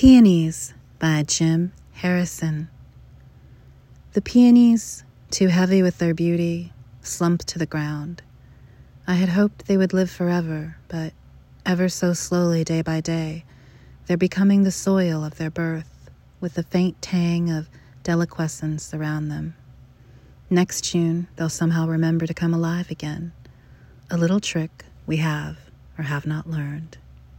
Peonies by Jim Harrison. The peonies, too heavy with their beauty, slump to the ground. I had hoped they would live forever, but ever so slowly, day by day, they're becoming the soil of their birth, with a faint tang of deliquescence around them. Next June, they'll somehow remember to come alive again. A little trick we have or have not learned.